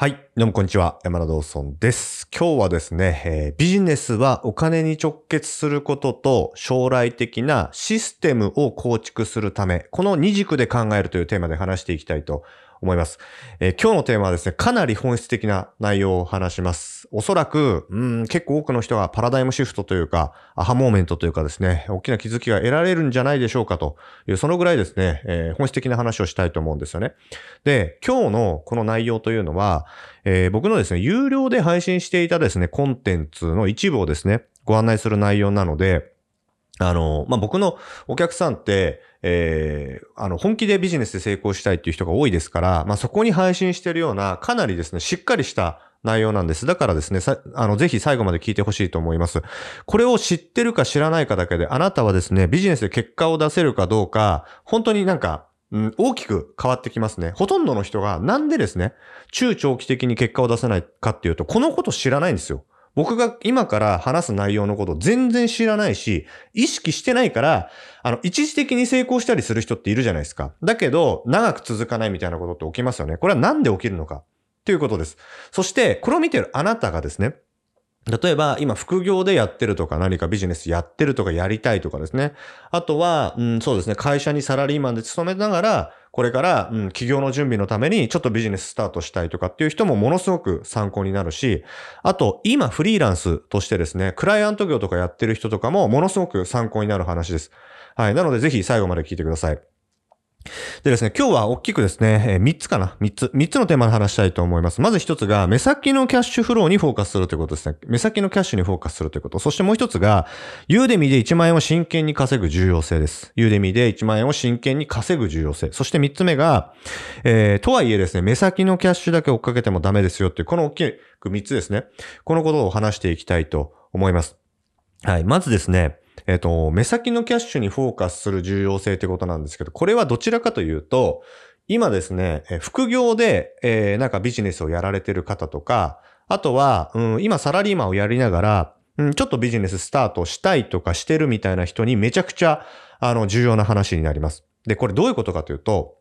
はい。どうもこんにちは。山田道尊です。今日はですね、えービジネスはお金に直結することと将来的なシステムを構築するため、この二軸で考えるというテーマで話していきたいと思います。えー今日のテーマはですね、かなり本質的な内容を話します。おそらく、うん、結構多くの人がパラダイムシフトというか、アハモーメントというかですね、大きな気づきが得られるんじゃないでしょうかという、そのぐらいですね、えー本質的な話をしたいと思うんですよね。で、今日のこの内容というのは、えー僕のですね、有料で配信していたですね、コンテンツの一部をですね、ご案内する内容なので、あの、まあ、僕のお客さんって、えーあの、本気でビジネスで成功したいっていう人が多いですから、まあ、そこに配信してるような、かなりですね、しっかりした内容なんです。だからですね、さ、あの、ぜひ最後まで聞いてほしいと思います。これを知ってるか知らないかだけで、あなたはですね、ビジネスで結果を出せるかどうか、本当になんか、大きく変わってきますね。ほとんどの人がなんでですね、中長期的に結果を出せないかっていうと、このこと知らないんですよ。僕が今から話す内容のこと全然知らないし、意識してないから、あの、一時的に成功したりする人っているじゃないですか。だけど、長く続かないみたいなことって起きますよね。これはなんで起きるのか。ということです。そして、これを見てるあなたがですね、例えば、今、副業でやってるとか、何かビジネスやってるとか、やりたいとかですね。あとは、うん、そうですね、会社にサラリーマンで勤めながら、これから、うん、起業の準備のために、ちょっとビジネススタートしたいとかっていう人もものすごく参考になるし、あと、今、フリーランスとしてですね、クライアント業とかやってる人とかも、ものすごく参考になる話です。はい。なので、ぜひ最後まで聞いてください。でですね、今日は大きくですね、えー3つかな ?3 つ。3つのテーマで話したいと思います。まず1つが、目先のキャッシュフローにフォーカスするということですね。目先のキャッシュにフォーカスするということ。そしてもう1つが、ユーデミで1万円を真剣に稼ぐ重要性です。ユーデミで1万円を真剣に稼ぐ重要性。そして3つ目が、えーとはいえですね、目先のキャッシュだけ追っかけてもダメですよっていう、この大きく3つですね。このことを話していきたいと思います。はい。まずですね、えっ、と、目先のキャッシュにフォーカスする重要性ってことなんですけど、これはどちらかというと、今ですね、副業で、えーなんかビジネスをやられてる方とか、あとは、うん、今サラリーマンをやりながら、うん、ちょっとビジネススタートしたいとかしてるみたいな人にめちゃくちゃ、あの、重要な話になります。で、これどういうことかというと、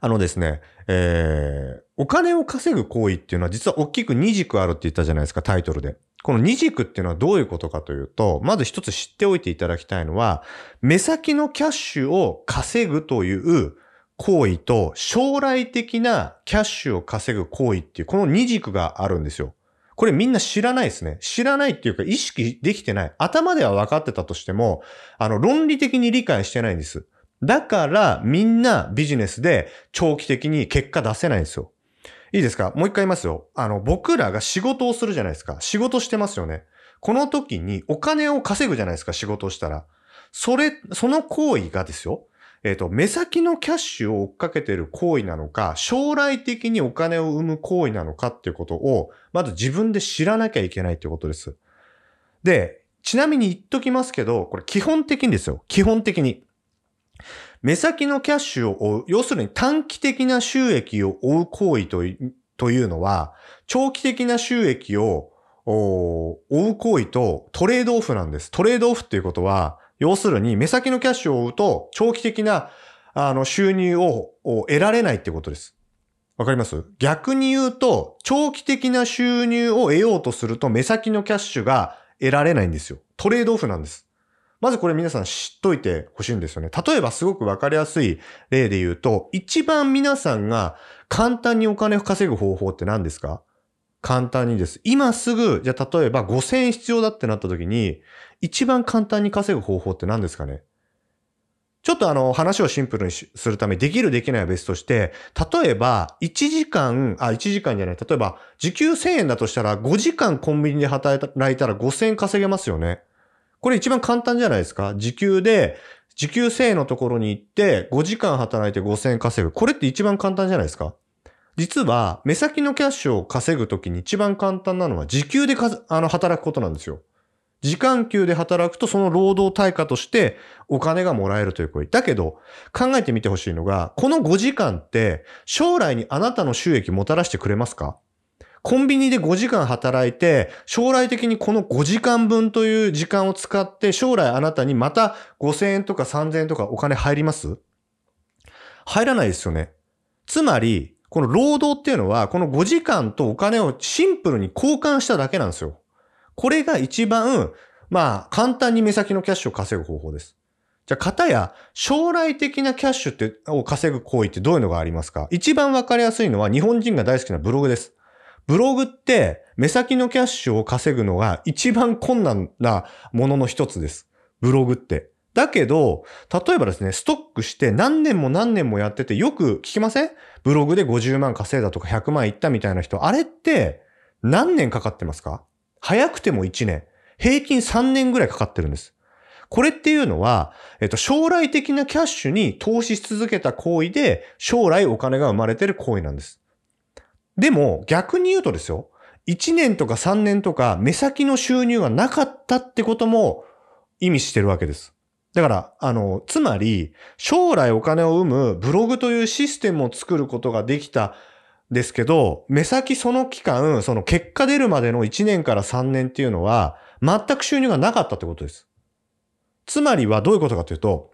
あのですね、えー、お金を稼ぐ行為っていうのは実は大きく二軸あるって言ったじゃないですか、タイトルで。この二軸っていうのはどういうことかというと、まず一つ知っておいていただきたいのは、目先のキャッシュを稼ぐという行為と、将来的なキャッシュを稼ぐ行為っていう、この二軸があるんですよ。これみんな知らないですね。知らないっていうか意識できてない。頭では分かってたとしても、あの、論理的に理解してないんです。だから、みんなビジネスで長期的に結果出せないんですよ。いいですか？もう一回言いますよ。あの、僕らが仕事をするじゃないですか。仕事してますよね。この時にお金を稼ぐじゃないですか、仕事をしたら。それ、その行為がですよ。えっ、と、目先のキャッシュを追っかけてる行為なのか、将来的にお金を生む行為なのかっていうことを、まず自分で知らなきゃいけないってことです。で、ちなみに言っときますけど、これ基本的にですよ。基本的に。目先のキャッシュを追う、要するに短期的な収益を追う行為というのは、長期的な収益を追う行為とトレードオフなんです。トレードオフっていうことは、要するに目先のキャッシュを追うと長期的なあの収入を得られないってことです。わかります？逆に言うと、長期的な収入を得ようとすると目先のキャッシュが得られないんですよ。トレードオフなんです。まずこれ皆さん知っといてほしいんですよね。例えばすごくわかりやすい例で言うと、一番皆さんが簡単にお金を稼ぐ方法って何ですか？簡単にです。今すぐ、じゃあ例えば5000円必要だってなった時に、一番簡単に稼ぐ方法って何ですかね？ちょっとあの話をシンプルにするため、できるできないは別として、例えば1時間、あ、1時間じゃない、例えば時給1000円だとしたら5時間コンビニで働いたら5000円稼げますよね。これ一番簡単じゃないですか？時給で、時給1000円のところに行って5時間働いて5000円稼ぐ。これって一番簡単じゃないですか？実は、目先のキャッシュを稼ぐときに一番簡単なのは時給でかあの働くことなんですよ。時間給で働くとその労働対価としてお金がもらえるという行為。だけど、考えてみてほしいのが、この5時間って将来にあなたの収益もたらしてくれますか？コンビニで5時間働いて、将来的にこの5時間分という時間を使って、将来あなたにまた5000円とか3000円とかお金入ります？入らないですよね。つまり、この労働っていうのは、この5時間とお金をシンプルに交換しただけなんですよ。これが一番、まあ、簡単に目先のキャッシュを稼ぐ方法です。じゃあ、方や将来的なキャッシュってを稼ぐ行為ってどういうのがありますか？一番わかりやすいのは日本人が大好きなブログです。ブログって目先のキャッシュを稼ぐのが一番困難なものの一つです。ブログって。だけど、例えばですね、ストックして何年も何年もやっててよく聞きません？ブログで50万稼いだとか100万いったみたいな人。あれって何年かかってますか？早くても1年。平均3年ぐらいかかってるんです。これっていうのは、えっと、将来的なキャッシュに投資し続けた行為で、将来お金が生まれてる行為なんです。でも、逆に言うとですよ、1年とか3年とか目先の収入がなかったってことも意味してるわけです。だから、あの、つまり、将来お金を生むブログというシステムを作ることができたですけど、目先その期間、その結果出るまでの1年から3年っていうのは、全く収入がなかったってことです。つまりはどういうことかというと、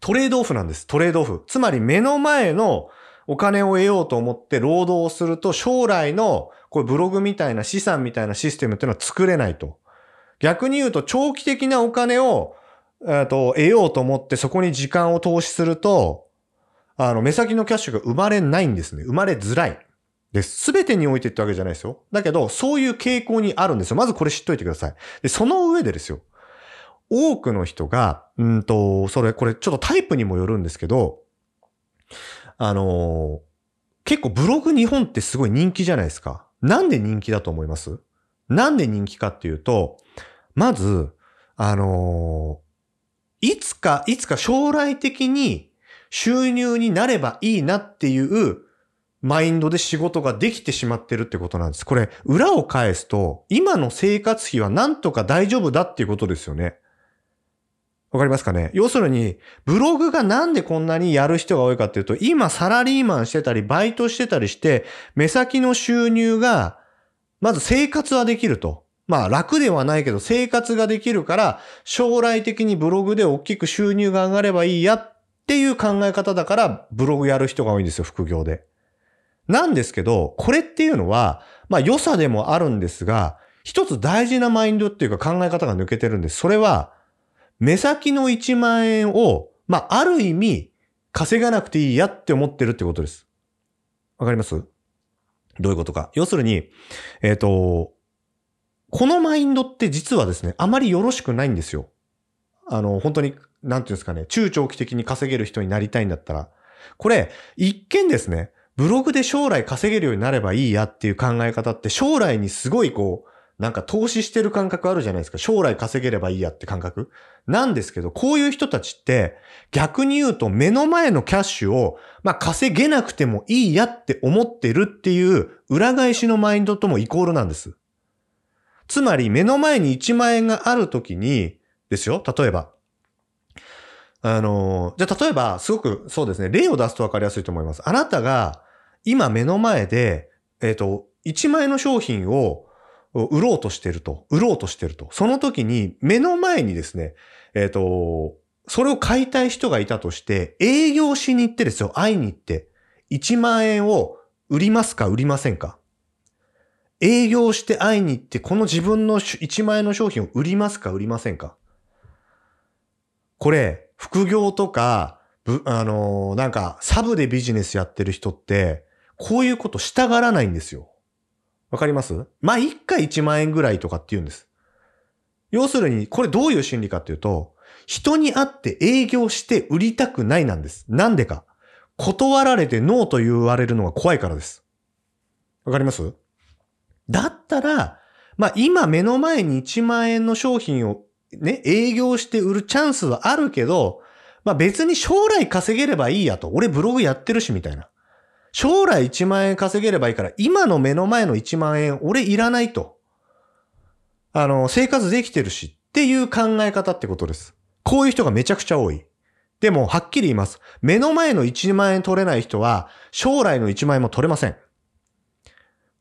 トレードオフなんです。トレードオフ。つまり目の前のお金を得ようと思って労働をすると将来のこれブログみたいな資産みたいなシステムっていうのは作れないと。逆に言うと長期的なお金をえっと、得ようと思ってそこに時間を投資すると、あの、目先のキャッシュが生まれないんですね。生まれづらい。です。すべてにおいてってわけじゃないですよ。だけど、そういう傾向にあるんですよ。まずこれ知っといてください。で、その上でですよ。多くの人が、うんと、それ、これちょっとタイプにもよるんですけど、あの、結構ブログ日本ってすごい人気じゃないですか。なんで人気だと思います？なんで人気かっていうと、まず、あのいつか、いつか将来的に収入になればいいなっていうマインドで仕事ができてしまってるってことなんです。これ、裏を返すと、今の生活費はなんとか大丈夫だっていうことですよね。わかりますかね？要するに、ブログがなんでこんなにやる人が多いかっていうと、今サラリーマンしてたり、バイトしてたりして、目先の収入が、まず生活はできると。まあ楽ではないけど生活ができるから将来的にブログで大きく収入が上がればいいやっていう考え方だからブログやる人が多いんですよ、副業で。なんですけど、これっていうのは、まあ良さでもあるんですが、一つ大事なマインドっていうか考え方が抜けてるんです。それは、目先の1万円を、まあある意味稼がなくていいやって思ってるってことです。わかります？どういうことか。要するに、えっ、ー、と、このマインドって実はですね、あまりよろしくないんですよ。あの、本当に、なんていうんですかね、中長期的に稼げる人になりたいんだったら。これ、一見ですね、ブログで将来稼げるようになればいいやっていう考え方って将来にすごいこう、なんか投資してる感覚あるじゃないですか。将来稼げればいいやって感覚。なんですけど、こういう人たちって逆に言うと目の前のキャッシュを、まあ稼げなくてもいいやって思ってるっていう裏返しのマインドともイコールなんです。つまり目の前に1万円があるときに、ですよ、例えば。あの、じゃあ例えば、すごくそうですね、例を出すと分かりやすいと思います。あなたが今目の前で、えっ、ー、と、1万円の商品を売ろうとしてると、売ろうとしてると。その時に目の前にですね、えっ、ー、と、それを買いたい人がいたとして、営業しに行ってですよ、会いに行って、1万円を売りますか売りませんか。営業して会いに行って、この自分の1万円の商品を売りますか売りませんか。これ、副業とか、あのー、なんか、サブでビジネスやってる人って、こういうことしたがらないんですよ。わかります？まあ、1回1万円ぐらいとかって言うんです。要するに、これどういう心理かっていうと、人に会って営業して売りたくないなんです。なんでか。断られてノーと言われるのが怖いからです。わかります？だったら、まあ今目の前に1万円の商品をね、営業して売るチャンスはあるけど、まあ別に将来稼げればいいやと。俺ブログやってるしみたいな。将来1万円稼げればいいから、今の目の前の1万円俺いらないと。あの、生活できてるしっていう考え方ってことです。こういう人がめちゃくちゃ多い。でも、はっきり言います。目の前の1万円取れない人は、将来の1万円も取れません。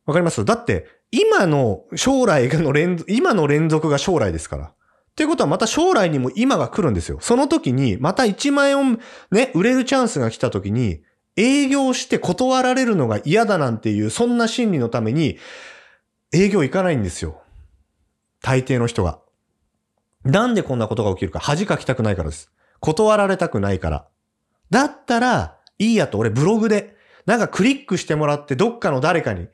わかります？だって、今の将来の連続、今の連続が将来ですから。っていうことはまた将来にも今が来るんですよ。その時にまた1万円をね、売れるチャンスが来た時に、営業して断られるのが嫌だなんていう、そんな心理のために、営業行かないんですよ。大抵の人が。なんでこんなことが起きるか恥かきたくないからです。断られたくないから。だったら、いいやと俺ブログで、なんかクリックしてもらってどっかの誰かに、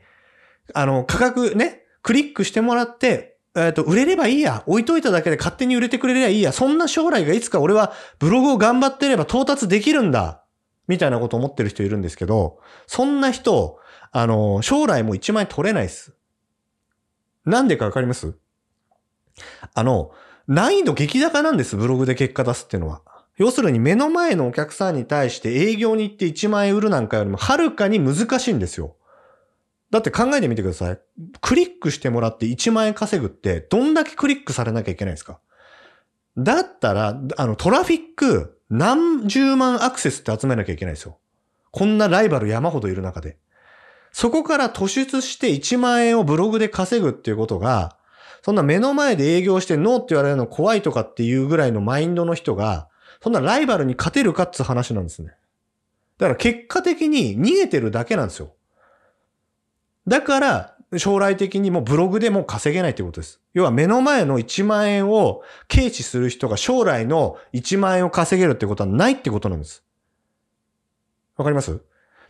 あの、価格ね、クリックしてもらって、えっ、ー、と、売れればいいや。置いといただけで勝手に売れてくれればいいや。そんな将来がいつか俺はブログを頑張ってれば到達できるんだ。みたいなこと思ってる人いるんですけど、そんな人、あの、将来も1万円取れないです。なんでかわかります？あの、難易度激高なんです、ブログで結果出すっていうのは。要するに目の前のお客さんに対して営業に行って1万円売るなんかよりもはるかに難しいんですよ。だって考えてみてください。クリックしてもらって1万円稼ぐってどんだけクリックされなきゃいけないですか？だったら、あのトラフィック何十万アクセスって集めなきゃいけないですよ。こんなライバル山ほどいる中で。そこから突出して1万円をブログで稼ぐっていうことが、そんな目の前で営業してノーって言われるの怖いとかっていうぐらいのマインドの人が、そんなライバルに勝てるかって話なんですね。だから結果的に逃げてるだけなんですよ。だから、将来的にもブログでも稼げないってことです。要は目の前の1万円を軽視する人が将来の1万円を稼げるってことはないってことなんです。わかります？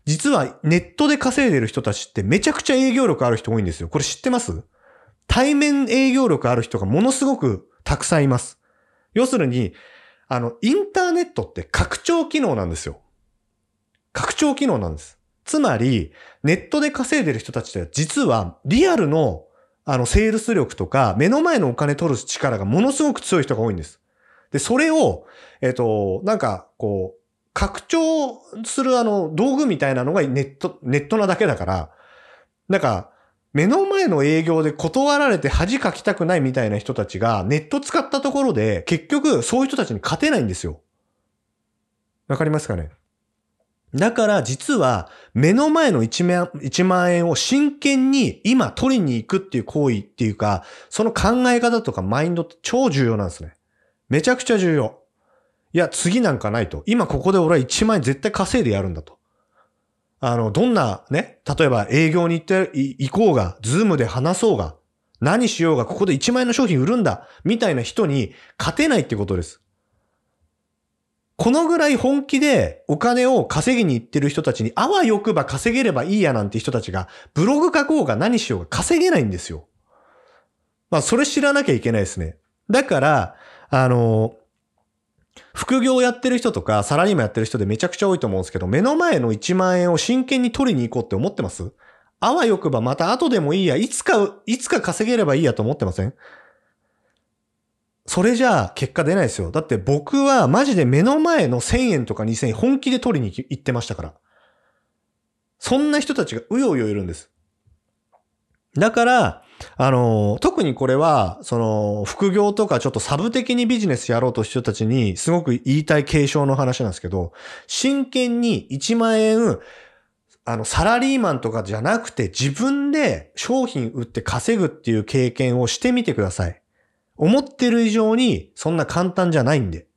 実はネットで稼いでる人たちってめちゃくちゃ営業力ある人多いんですよ。これ知ってます？対面営業力ある人がものすごくたくさんいます。要するに、あの、インターネットって拡張機能なんですよ。拡張機能なんです。つまり、ネットで稼いでる人たちって実はリアルのあの、セールス力とか、目の前のお金取る力がものすごく強い人が多いんです。で、それを、えっ、と、なんか、こう、拡張するあの、道具みたいなのがネット、ネットなだけだから、なんか、目の前の営業で断られて恥かきたくないみたいな人たちがネット使ったところで結局そういう人たちに勝てないんですよ。わかりますかね？だから実は目の前の1万 ,1 万円を真剣に今取りに行くっていう行為っていうか、その考え方とかマインドって超重要なんですね。めちゃくちゃ重要。いや、次なんかないと。今ここで俺は1万円絶対稼いでやるんだと。あの、どんなね、例えば営業に行って、行こうが、ズームで話そうが、何しようが、ここで1万円の商品売るんだ、みたいな人に勝てないってことです。このぐらい本気でお金を稼ぎに行ってる人たちに、あわよくば稼げればいいやなんて人たちが、ブログ書こうが何しようが稼げないんですよ。まあ、それ知らなきゃいけないですね。だから、あの、副業やってる人とか、サラリーマンやってる人でめちゃくちゃ多いと思うんですけど、目の前の1万円を真剣に取りに行こうって思ってます？あわよくばまた後でもいいや、いつか、いつか稼げればいいやと思ってません？それじゃあ結果出ないですよ。だって僕はマジで目の前の1000円とか2000円本気で取りに行ってましたから。そんな人たちがうようよいるんです。だから、あの、特にこれは、その、副業とかちょっとサブ的にビジネスやろうとして人たちにすごく言いたい継承の話なんですけど、真剣に1万円、あの、サラリーマンとかじゃなくて自分で商品売って稼ぐっていう経験をしてみてください。思ってる以上にそんな簡単じゃないんで。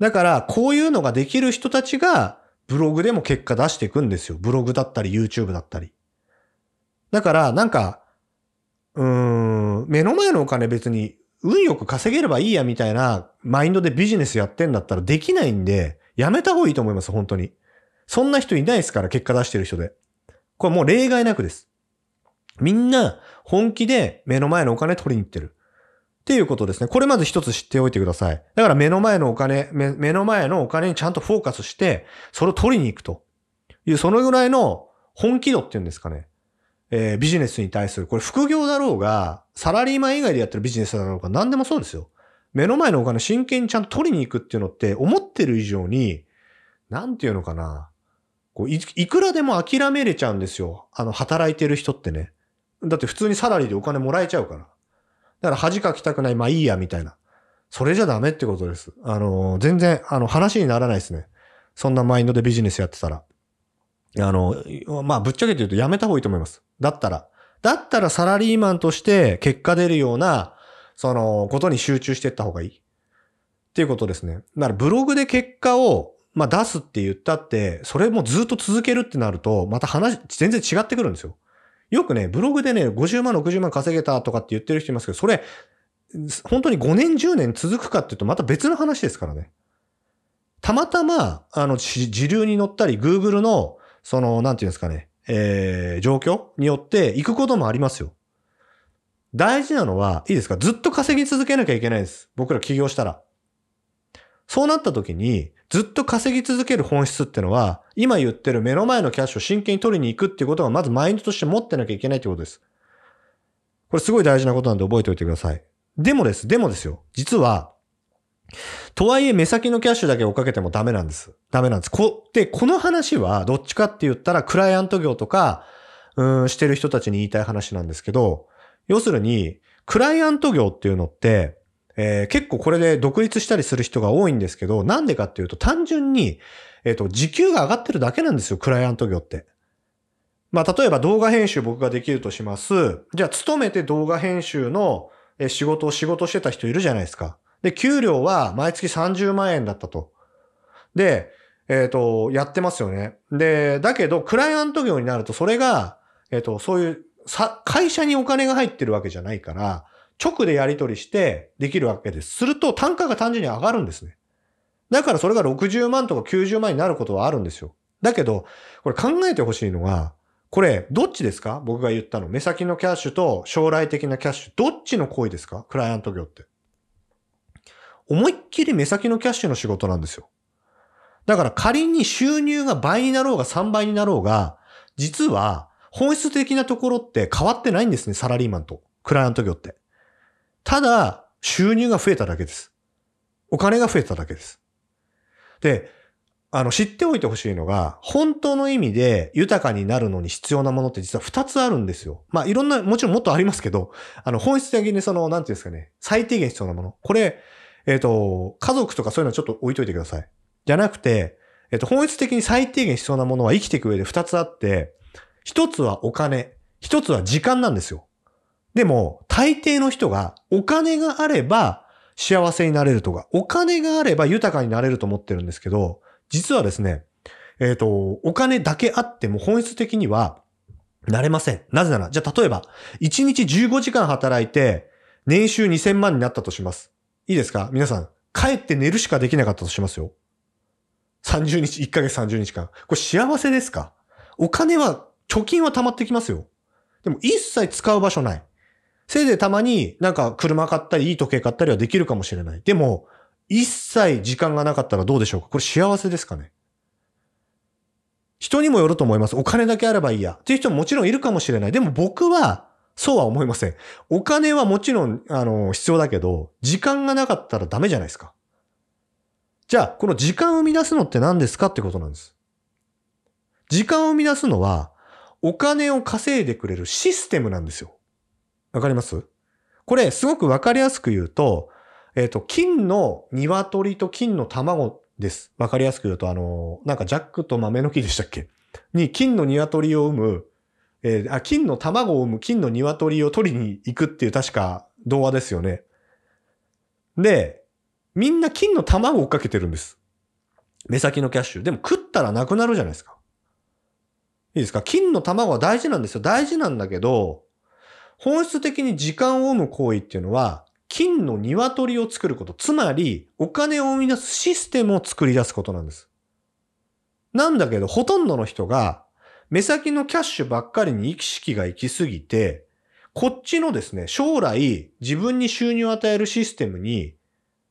だから、こういうのができる人たちが、ブログでも結果出していくんですよ。ブログだったり、YouTube だったり。だから、なんか、うーん、目の前のお金別に運よく稼げればいいやみたいなマインドでビジネスやってんだったらできないんで、やめた方がいいと思います、本当に。そんな人いないですから、結果出してる人で。これもう例外なくです。みんな本気で目の前のお金取りに行ってる。っていうことですね。これまず一つ知っておいてください。だから目の前のお金、目の前のお金にちゃんとフォーカスして、それを取りに行くという、そのぐらいの本気度っていうんですかね。えー、ビジネスに対する、これ副業だろうが、サラリーマン以外でやってるビジネスだろうが、何でもそうですよ。目の前のお金真剣にちゃんと取りに行くっていうのって、思ってる以上に、なんていうのかな。こうい、いくらでも諦めれちゃうんですよ。あの、働いてる人ってね。だって普通にサラリーでお金もらえちゃうから。だから恥かきたくない、まあいいや、みたいな。それじゃダメってことです。あの、全然、あの、話にならないですね。そんなマインドでビジネスやってたら。あの、まあ、ぶっちゃけて言うとやめた方がいいと思います。だったら。だったらサラリーマンとして結果出るような、その、ことに集中していった方がいい。っていうことですね。だからブログで結果をまあ出すって言ったって、それもずっと続けるってなると、また話、全然違ってくるんですよ。よくね、ブログでね、50万、60万稼げたとかって言ってる人いますけど、それ、本当に5年、10年続くかっていうと、また別の話ですからね。たまたま、あの、時流に乗ったり、Google の、その、なんていうんですかね、えー、状況によって行くこともありますよ。大事なのは、いいですか？ずっと稼ぎ続けなきゃいけないです。僕ら起業したら。そうなった時に、ずっと稼ぎ続ける本質ってのは、今言ってる目の前のキャッシュを真剣に取りに行くっていうことがまずマインドとして持ってなきゃいけないってことです。これすごい大事なことなんで覚えておいてください。でもです、でもですよ。実は、とはいえ目先のキャッシュだけ追っかけてもダメなんです。ダメなんです。こ、で、この話はどっちかって言ったらクライアント業とか、うん、してる人たちに言いたい話なんですけど、要するに、クライアント業っていうのって、えー、結構これで独立したりする人が多いんですけど、なんでかっていうと単純に、えっ、ー、と、時給が上がってるだけなんですよ、クライアント業って。まあ、例えば動画編集僕ができるとします。じゃあ、勤めて動画編集の仕事を仕事してた人いるじゃないですか。で、給料は毎月30万円だったと。で、えっ、ー、と、やってますよね。で、だけど、クライアント業になると、それが、えっ、ー、と、そういう、さ、会社にお金が入ってるわけじゃないから、直でやり取りしてできるわけです。すると、単価が単純に上がるんですね。だからそれが60万とか90万になることはあるんですよ。だけど、これ考えてほしいのは、これ、どっちですか？僕が言ったの。目先のキャッシュと将来的なキャッシュ。どっちの行為ですか？クライアント業って。思いっきり目先のキャッシュの仕事なんですよ。だから仮に収入が倍になろうが3倍になろうが、実は本質的なところって変わってないんですね、サラリーマンと。クライアント業って。ただ、収入が増えただけです。お金が増えただけです。で、あの、知っておいてほしいのが、本当の意味で豊かになるのに必要なものって実は2つあるんですよ。まあ、いろんな、もちろんもっとありますけど、あの、本質的にその、なんていうんですかね、最低限必要なもの。これ、えっ、ー、と、家族とかそういうのはちょっと置いといてください。じゃなくて、えっ、ー、と、本質的に最低限必要なものは生きていく上で2つあって、1つはお金、1つは時間なんですよ。でも、大抵の人がお金があれば幸せになれるとか、お金があれば豊かになれると思ってるんですけど、実はですね、えっ、ー、と、お金だけあっても本質的にはなれません。なぜなら、じゃあ例えば、1日15時間働いて、年収2000万になったとします。いいですか？皆さん、帰って寝るしかできなかったとしますよ。30日、1ヶ月30日間。これ幸せですか？お金は、貯金は溜まってきますよ。でも一切使う場所ない。せいぜいたまになんか車買ったり、いい時計買ったりはできるかもしれない。でも、一切時間がなかったらどうでしょうか？これ幸せですかね？人にもよると思います。お金だけあればいいや。っていう人ももちろんいるかもしれない。でも僕は、そうは思いません。お金はもちろん、あの、必要だけど、時間がなかったらダメじゃないですか。じゃあ、この時間を生み出すのって何ですかってことなんです。時間を生み出すのは、お金を稼いでくれるシステムなんですよ。わかります？これ、すごくわかりやすく言うと、えっ、ー、と、金の鶏と金の卵です。わかりやすく言うと、あの、なんかジャックと豆の木でしたっけ？に金の鶏を産む、えー、あ、金の卵を産む金の鶏を取りに行くっていう確か童話ですよね。で、みんな金の卵を追っかけてるんです。目先のキャッシュ。でも食ったらなくなるじゃないですか。いいですか？金の卵は大事なんですよ。大事なんだけど、本質的に時間を生む行為っていうのは、金の鶏を作ること。つまり、お金を生み出すシステムを作り出すことなんです。なんだけど、ほとんどの人が、目先のキャッシュばっかりに意識が行き過ぎて、こっちのですね、将来自分に収入を与えるシステムに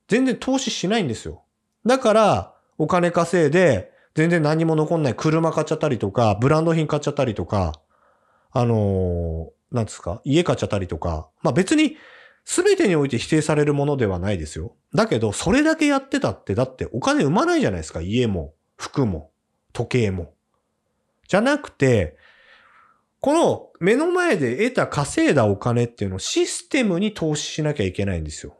全然投資しないんですよ。だから、お金稼いで、全然何も残んない車買っちゃったりとか、ブランド品買っちゃったりとか、あのー、なんですか、家買っちゃったりとか、まあ別にすべてにおいて否定されるものではないですよ。だけど、それだけやってたって、だってお金生まないじゃないですか。家も、服も、時計も。じゃなくて、この目の前で得た稼いだお金っていうのをシステムに投資しなきゃいけないんですよ。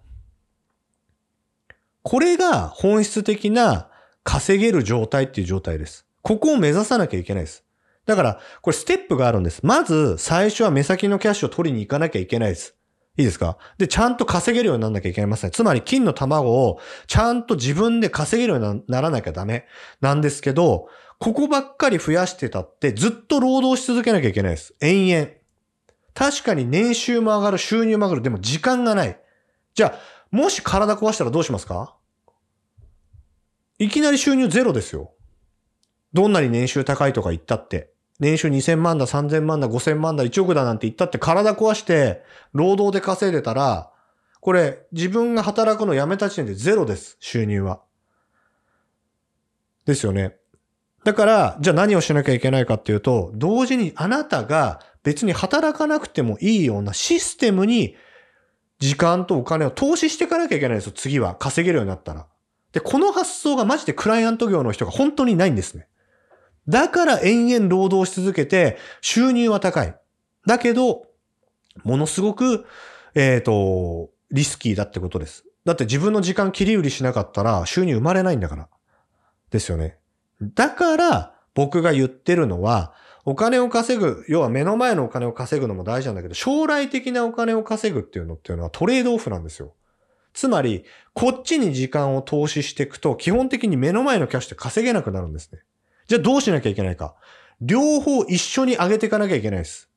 これが本質的な稼げる状態っていう状態です。ここを目指さなきゃいけないです。だから、これステップがあるんです。まず、最初は目先のキャッシュを取りに行かなきゃいけないです。いいですか？で、ちゃんと稼げるようにならなきゃいけません。つまり金の卵をちゃんと自分で稼げるようにならなきゃダメなんですけど、ここばっかり増やしてたってずっと労働し続けなきゃいけないです。延々。確かに年収も上がる、収入も上がる。でも時間がない。じゃあ、もし体壊したらどうしますか？いきなり収入ゼロですよ。どんなに年収高いとか言ったって。年収2000万だ、3000万だ、5000万だ、1億だなんて言ったって体壊して、労働で稼いでたら、これ、自分が働くのやめた時点でゼロです、収入は。ですよね。だから、じゃあ何をしなきゃいけないかっていうと、同時にあなたが別に働かなくてもいいようなシステムに時間とお金を投資していかなきゃいけないんですよ、次は。稼げるようになったら。で、この発想がマジでクライアント業の人が本当にないんですね。だから延々労働し続けて、収入は高い。だけど、ものすごく、えっ、ー、と、リスキーだってことです。だって自分の時間切り売りしなかったら収入生まれないんだから。ですよね。だから、僕が言ってるのは、お金を稼ぐ、要は目の前のお金を稼ぐのも大事なんだけど、将来的なお金を稼ぐっていうのっていうのはトレードオフなんですよ。つまり、こっちに時間を投資していくと、基本的に目の前のキャッシュって稼げなくなるんですね。じゃあどうしなきゃいけないか。両方一緒に上げていかなきゃいけないです。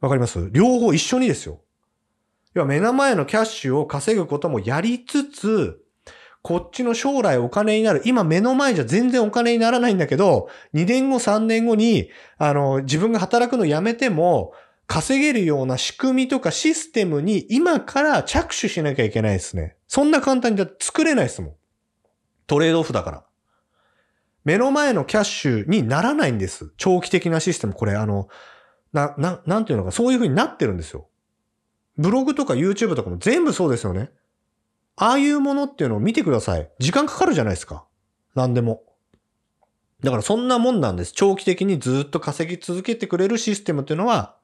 わかります？両方一緒にですよ。要は目の前のキャッシュを稼ぐこともやりつつ、こっちの将来お金になる。今目の前じゃ全然お金にならないんだけど、2年後3年後に、あの、自分が働くのやめても、稼げるような仕組みとかシステムに今から着手しなきゃいけないですね。そんな簡単に作れないですもん。トレードオフだから。目の前のキャッシュにならないんです。長期的なシステム。これ、あの、な、な、なんていうのか、そういう風になってるんですよ。ブログとか YouTube とかも全部そうですよね。ああいうものっていうのを見てください。時間かかるじゃないですか。何でも。だからそんなもんなんです。長期的にずっと稼ぎ続けてくれるシステムっていうのは、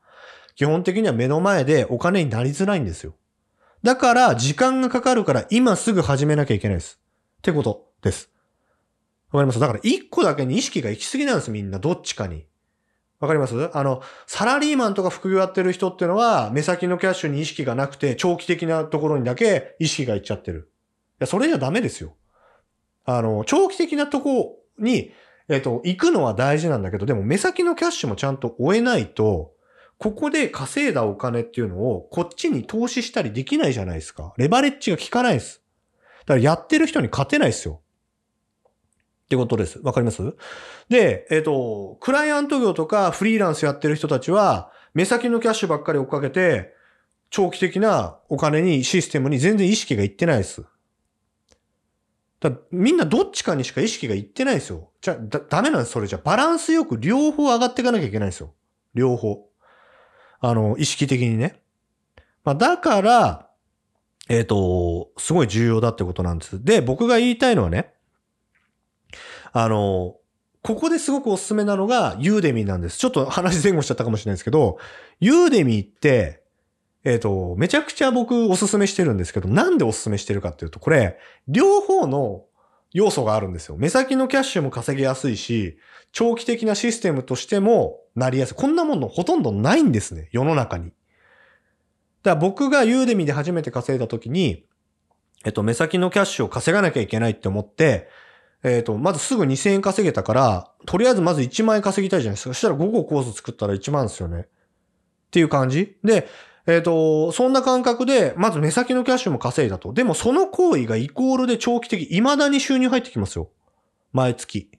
基本的には目の前でお金になりづらいんですよ。だから時間がかかるから今すぐ始めなきゃいけないです。ってことです。わかります？だから一個だけに意識が行き過ぎなんです、みんな。どっちかに。わかります？あの、サラリーマンとか副業やってる人っていうのは、目先のキャッシュに意識がなくて、長期的なところにだけ意識がいっちゃってる。いや、それじゃダメですよ。あの、長期的なとこに、えっ、と、行くのは大事なんだけど、でも目先のキャッシュもちゃんと追えないと、ここで稼いだお金っていうのをこっちに投資したりできないじゃないですか。レバレッジが効かないです。だからやってる人に勝てないですよ。ってことです。わかります？で、えっ、ー、と、クライアント業とかフリーランスやってる人たちは、目先のキャッシュばっかり追っかけて、長期的なお金に、システムに全然意識がいってないです。だみんなどっちかにしか意識がいってないですよ。じゃ、だ、ダメなんです、それじゃ。バランスよく両方上がっていかなきゃいけないんですよ。両方。あの、意識的にね。まあ、だから、えっ、ー、と、すごい重要だってことなんです。で、僕が言いたいのはね、あの、ここですごくおすすめなのが、ユーデミーなんです。ちょっと話前後しちゃったかもしれないですけど、ユーデミーって、えっ、ー、と、めちゃくちゃ僕おすすめしてるんですけど、なんでおすすめしてるかっていうと、これ、両方の要素があるんですよ。目先のキャッシュも稼ぎやすいし、長期的なシステムとしてもなりやすい。こんなものほとんどないんですね、世の中に。だから僕がユーデミーで初めて稼いだ時に、えっと、目先のキャッシュを稼がなきゃいけないって思って、えっ、ー、と、まずすぐ2000円稼げたから、とりあえずまず1万円稼ぎたいじゃないですか。そしたら5個コース作ったら1万ですよね。っていう感じで、えっ、ー、と、そんな感覚で、まず目先のキャッシュも稼いだと。でもその行為がイコールで長期的、未だに収入入ってきますよ。毎月。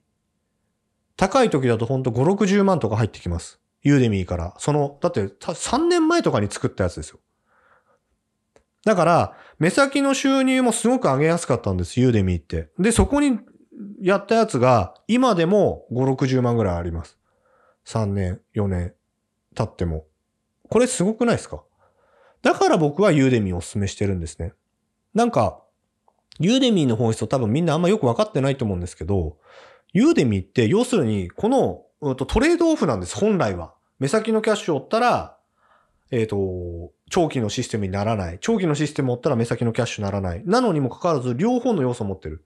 高い時だとほんと5、60万とか入ってきます。ユーデミーから。その、だって3年前とかに作ったやつですよ。だから、目先の収入もすごく上げやすかったんです、ユーデミーって。で、そこにやったやつが、今でも5、60万ぐらいあります。3年、4年経っても。これすごくないですか？だから僕はユーデミーをお勧めしてるんですね。なんか、ユーデミーの本質を多分みんなあんまよくわかってないと思うんですけど、ユーデミーって要するに、この、トレードオフなんです、本来は。目先のキャッシュを追ったら、えっ、ー、と、長期のシステムにならない。長期のシステムを追ったら目先のキャッシュにならない。なのにもかかわらず、両方の要素を持ってる。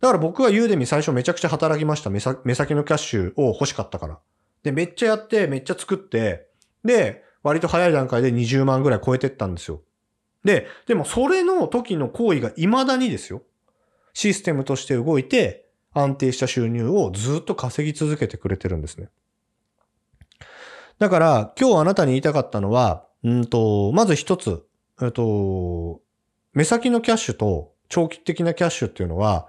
だから僕はユーデミ最初めちゃくちゃ働きました。目先のキャッシュを欲しかったから。で、めっちゃやって、めっちゃ作って、で、割と早い段階で20万ぐらい超えてったんですよ。で、でもそれの時の行為が未だにですよ。システムとして動いて安定した収入をずっと稼ぎ続けてくれてるんですね。だから今日あなたに言いたかったのは、うんと、まず一つ、えっと、目先のキャッシュと長期的なキャッシュっていうのは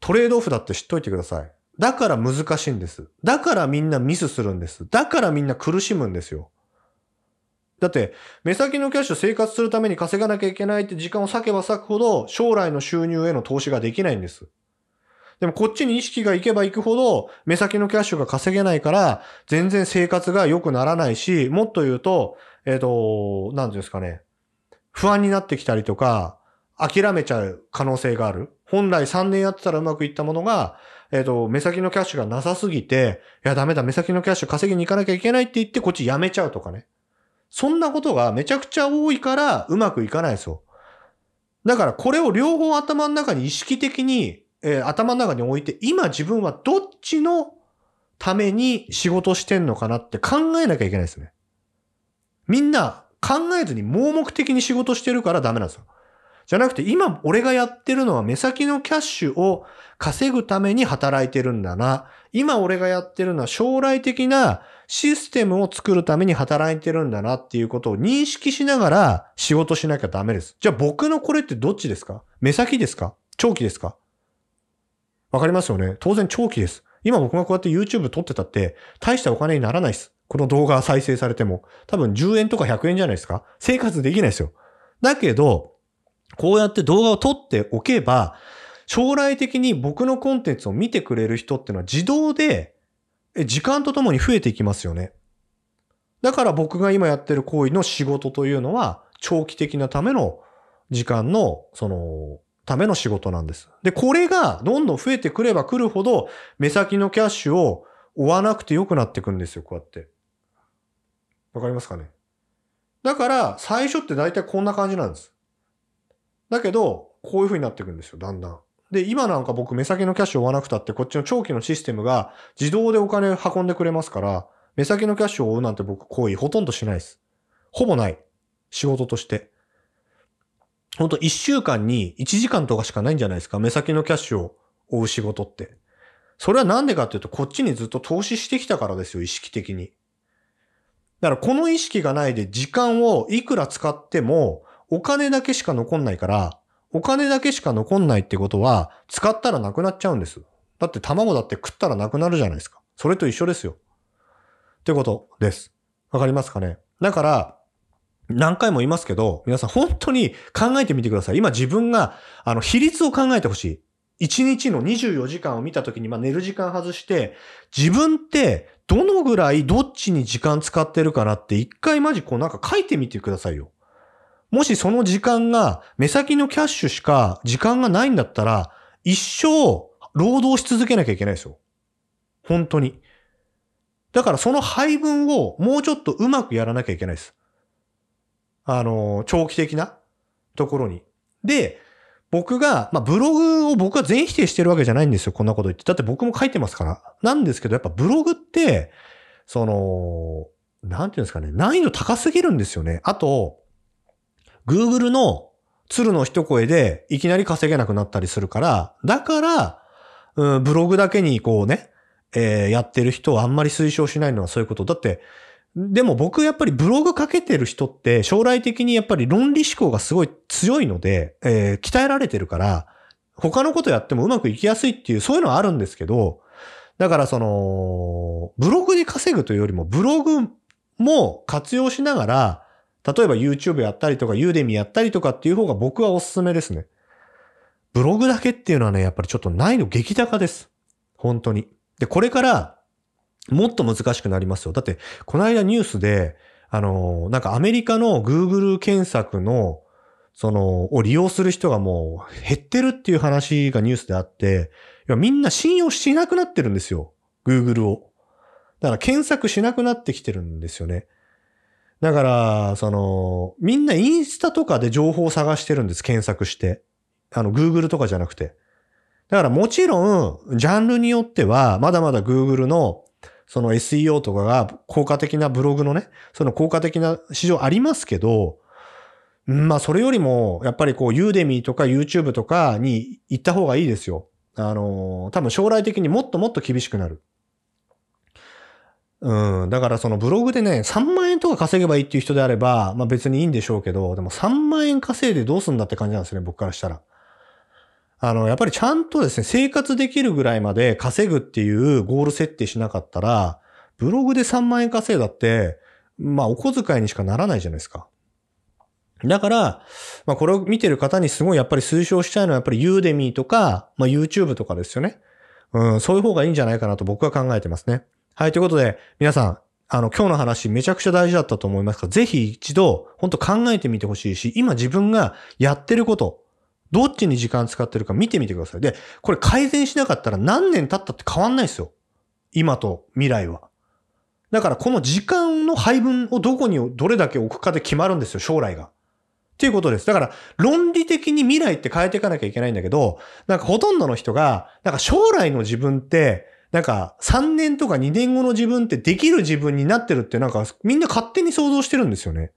トレードオフだって知っといてください。だから難しいんです。だからみんなミスするんです。だからみんな苦しむんですよ。だって、目先のキャッシュ生活するために稼がなきゃいけないって時間を割けば割くほど、将来の収入への投資ができないんです。でもこっちに意識がいけばいくほど、目先のキャッシュが稼げないから、全然生活が良くならないし、もっと言うと、えっ、ー、と、何て言うんですかね。不安になってきたりとか、諦めちゃう可能性がある。本来3年やってたらうまくいったものが、えっ、ー、と、目先のキャッシュがなさすぎて、いや、ダメだ、目先のキャッシュ稼ぎに行かなきゃいけないって言って、こっちやめちゃうとかね。そんなことがめちゃくちゃ多いからうまくいかないですよ。だからこれを両方頭の中に意識的に、えー、頭の中に置いて、今自分はどっちのために仕事してんのかなって考えなきゃいけないですね。みんな考えずに盲目的に仕事してるからダメなんですよ。じゃなくて今俺がやってるのは目先のキャッシュを稼ぐために働いてるんだな。今俺がやってるのは将来的なシステムを作るために働いてるんだなっていうことを認識しながら仕事しなきゃダメです。じゃあ僕のこれってどっちですか？目先ですか？長期ですか？わかりますよね？当然長期です。今僕がこうやって YouTube 撮ってたって大したお金にならないです。この動画再生されても。多分10円とか100円じゃないですか？生活できないですよ。だけど、こうやって動画を撮っておけば、将来的に僕のコンテンツを見てくれる人っていうのは自動で時間とともに増えていきますよね。だから僕が今やってる行為の仕事というのは、長期的なための時間の、その、ための仕事なんです。で、これがどんどん増えてくればくるほど、目先のキャッシュを追わなくてよくなってくんですよ、こうやって。わかりますかね？だから、最初って大体こんな感じなんです。だけど、こういう風になっていくんですよ、だんだん。で、今なんか僕目先のキャッシュを追わなくたって、こっちの長期のシステムが自動でお金運んでくれますから、目先のキャッシュを追うなんて僕行為ほとんどしないです。ほぼない。仕事として。ほんと1週間に1時間とかしかないんじゃないですか。目先のキャッシュを追う仕事って。それはなんでかっていうと、こっちにずっと投資してきたからですよ、意識的に。だからこの意識がないで時間をいくら使ってもお金だけしか残んないから、お金だけしか残んないってことは、使ったらなくなっちゃうんです。だって卵だって食ったらなくなるじゃないですか。それと一緒ですよ。ってことです。わかりますかね？だから、何回も言いますけど、皆さん本当に考えてみてください。今自分が、あの、比率を考えてほしい。1日の24時間を見たときに、まあ、寝る時間外して、自分ってどのぐらいどっちに時間使ってるかなって一回マジこうなんか書いてみてくださいよ。もしその時間が目先のキャッシュしか時間がないんだったら、一生労働し続けなきゃいけないですよ。本当に。だからその配分をもうちょっとうまくやらなきゃいけないです。あの、長期的なところに。で、僕が、まあ、ブログを僕は全否定してるわけじゃないんですよ。こんなこと言って。だって僕も書いてますから。なんですけど、やっぱブログって、その、なんていうんですかね、難易度高すぎるんですよね。あと、Google の鶴の一声でいきなり稼げなくなったりするから、だから、うん、ブログだけにこうね、えー、やってる人はあんまり推奨しないのはそういうこと。だって、でも僕やっぱりブログかけてる人って将来的にやっぱり論理思考がすごい強いので、えー、鍛えられてるから、他のことやってもうまくいきやすいっていう、そういうのはあるんですけど、だからその、ブログで稼ぐというよりも、ブログも活用しながら、例えば YouTube やったりとか、ユーデミやったりとかっていう方が僕はおすすめですね。ブログだけっていうのはね、やっぱりちょっと難易度激高です。本当に。で、これから、もっと難しくなりますよ。だって、この間ニュースで、あの、なんかアメリカの Google 検索の、その、を利用する人がもう減ってるっていう話がニュースであって、いやみんな信用しなくなってるんですよ。Google を。だから検索しなくなってきてるんですよね。だから、その、みんなインスタとかで情報を探してるんです、検索して。あの、Google とかじゃなくて。だからもちろん、ジャンルによっては、まだまだ Google の、その SEO とかが効果的なブログのね、その効果的な市場ありますけど、まあそれよりも、やっぱりこう、ユーデミーとか YouTube とかに行った方がいいですよ。あの、多分将来的にもっともっと厳しくなる。うん。だからそのブログでね、3万円とか稼げばいいっていう人であれば、まあ別にいいんでしょうけど、でも3万円稼いでどうすんだって感じなんですね、僕からしたら。あの、やっぱりちゃんとですね、生活できるぐらいまで稼ぐっていうゴール設定しなかったら、ブログで3万円稼いだって、まあお小遣いにしかならないじゃないですか。だから、まあこれを見てる方にすごいやっぱり推奨したいのはやっぱりユーデミーとか、まあ YouTube とかですよね。うん、そういう方がいいんじゃないかなと僕は考えてますね。はい、ということで、皆さん、あの、今日の話めちゃくちゃ大事だったと思いますか？ら、ぜひ一度、本当考えてみてほしいし、今自分がやってること、どっちに時間使ってるか見てみてください。で、これ改善しなかったら何年経ったって変わんないですよ。今と未来は。だからこの時間の配分をどこにどれだけ置くかで決まるんですよ、将来が。っていうことです。だから、論理的に未来って変えていかなきゃいけないんだけど、なんかほとんどの人が、なんか将来の自分って、なんか3年とか2年後の自分ってできる自分になってるってなんかみんな勝手に想像してるんですよね。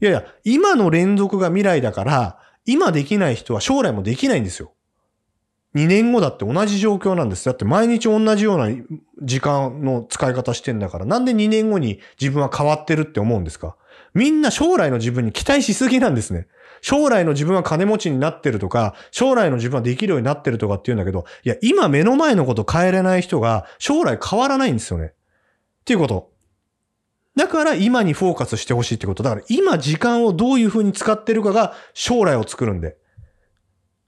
いやいや、今の連続が未来だから、今できない人は将来もできないんですよ。2年後だって同じ状況なんです。だって毎日同じような時間の使い方してんだから、なんで2年後に自分は変わってるって思うんですか？みんな将来の自分に期待しすぎなんですね。将来の自分は金持ちになってるとか、将来の自分はできるようになってるとかって言うんだけど、いや、今目の前のこと変えれない人が将来変わらないんですよね。っていうこと。だから今にフォーカスしてほしいってこと。だから今時間をどういうふうに使ってるかが将来を作るんで。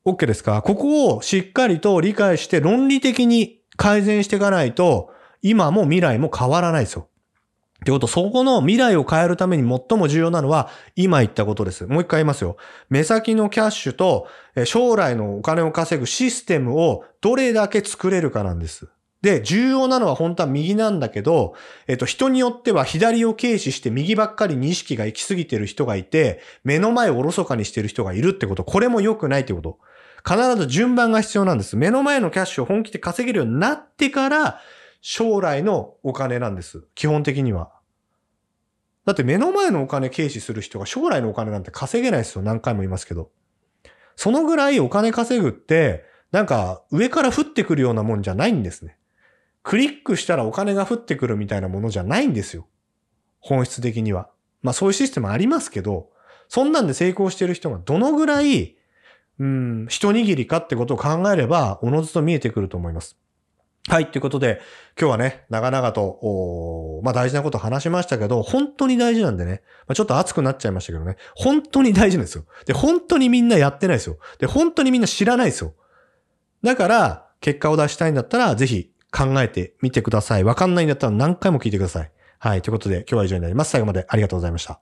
OK ですか？ここをしっかりと理解して論理的に改善していかないと、今も未来も変わらないですよ。ってこと、そこの未来を変えるために最も重要なのは、今言ったことです。もう一回言いますよ。目先のキャッシュと、将来のお金を稼ぐシステムをどれだけ作れるかなんです。で、重要なのは本当は右なんだけど、えっと、人によっては左を軽視して右ばっかりに意識が行き過ぎてる人がいて、目の前をおろそかにしてる人がいるってこと、これも良くないってこと。必ず順番が必要なんです。目の前のキャッシュを本気で稼げるようになってから、将来のお金なんです。基本的には。だって目の前のお金軽視する人が将来のお金なんて稼げないですよ。何回も言いますけど。そのぐらいお金稼ぐって、なんか上から降ってくるようなもんじゃないんですね。クリックしたらお金が降ってくるみたいなものじゃないんですよ。本質的には。まあそういうシステムありますけど、そんなんで成功してる人がどのぐらい、うん、一握りかってことを考えれば、おのずと見えてくると思います。はい。ということで、今日はね、長々と、おまあ大事なこと話しましたけど、本当に大事なんでね、まあ、ちょっと熱くなっちゃいましたけどね、本当に大事なんですよ。で、本当にみんなやってないですよ。で、本当にみんな知らないですよ。だから、結果を出したいんだったら、ぜひ考えてみてください。わかんないんだったら何回も聞いてください。はい。ということで、今日は以上になります。最後までありがとうございました。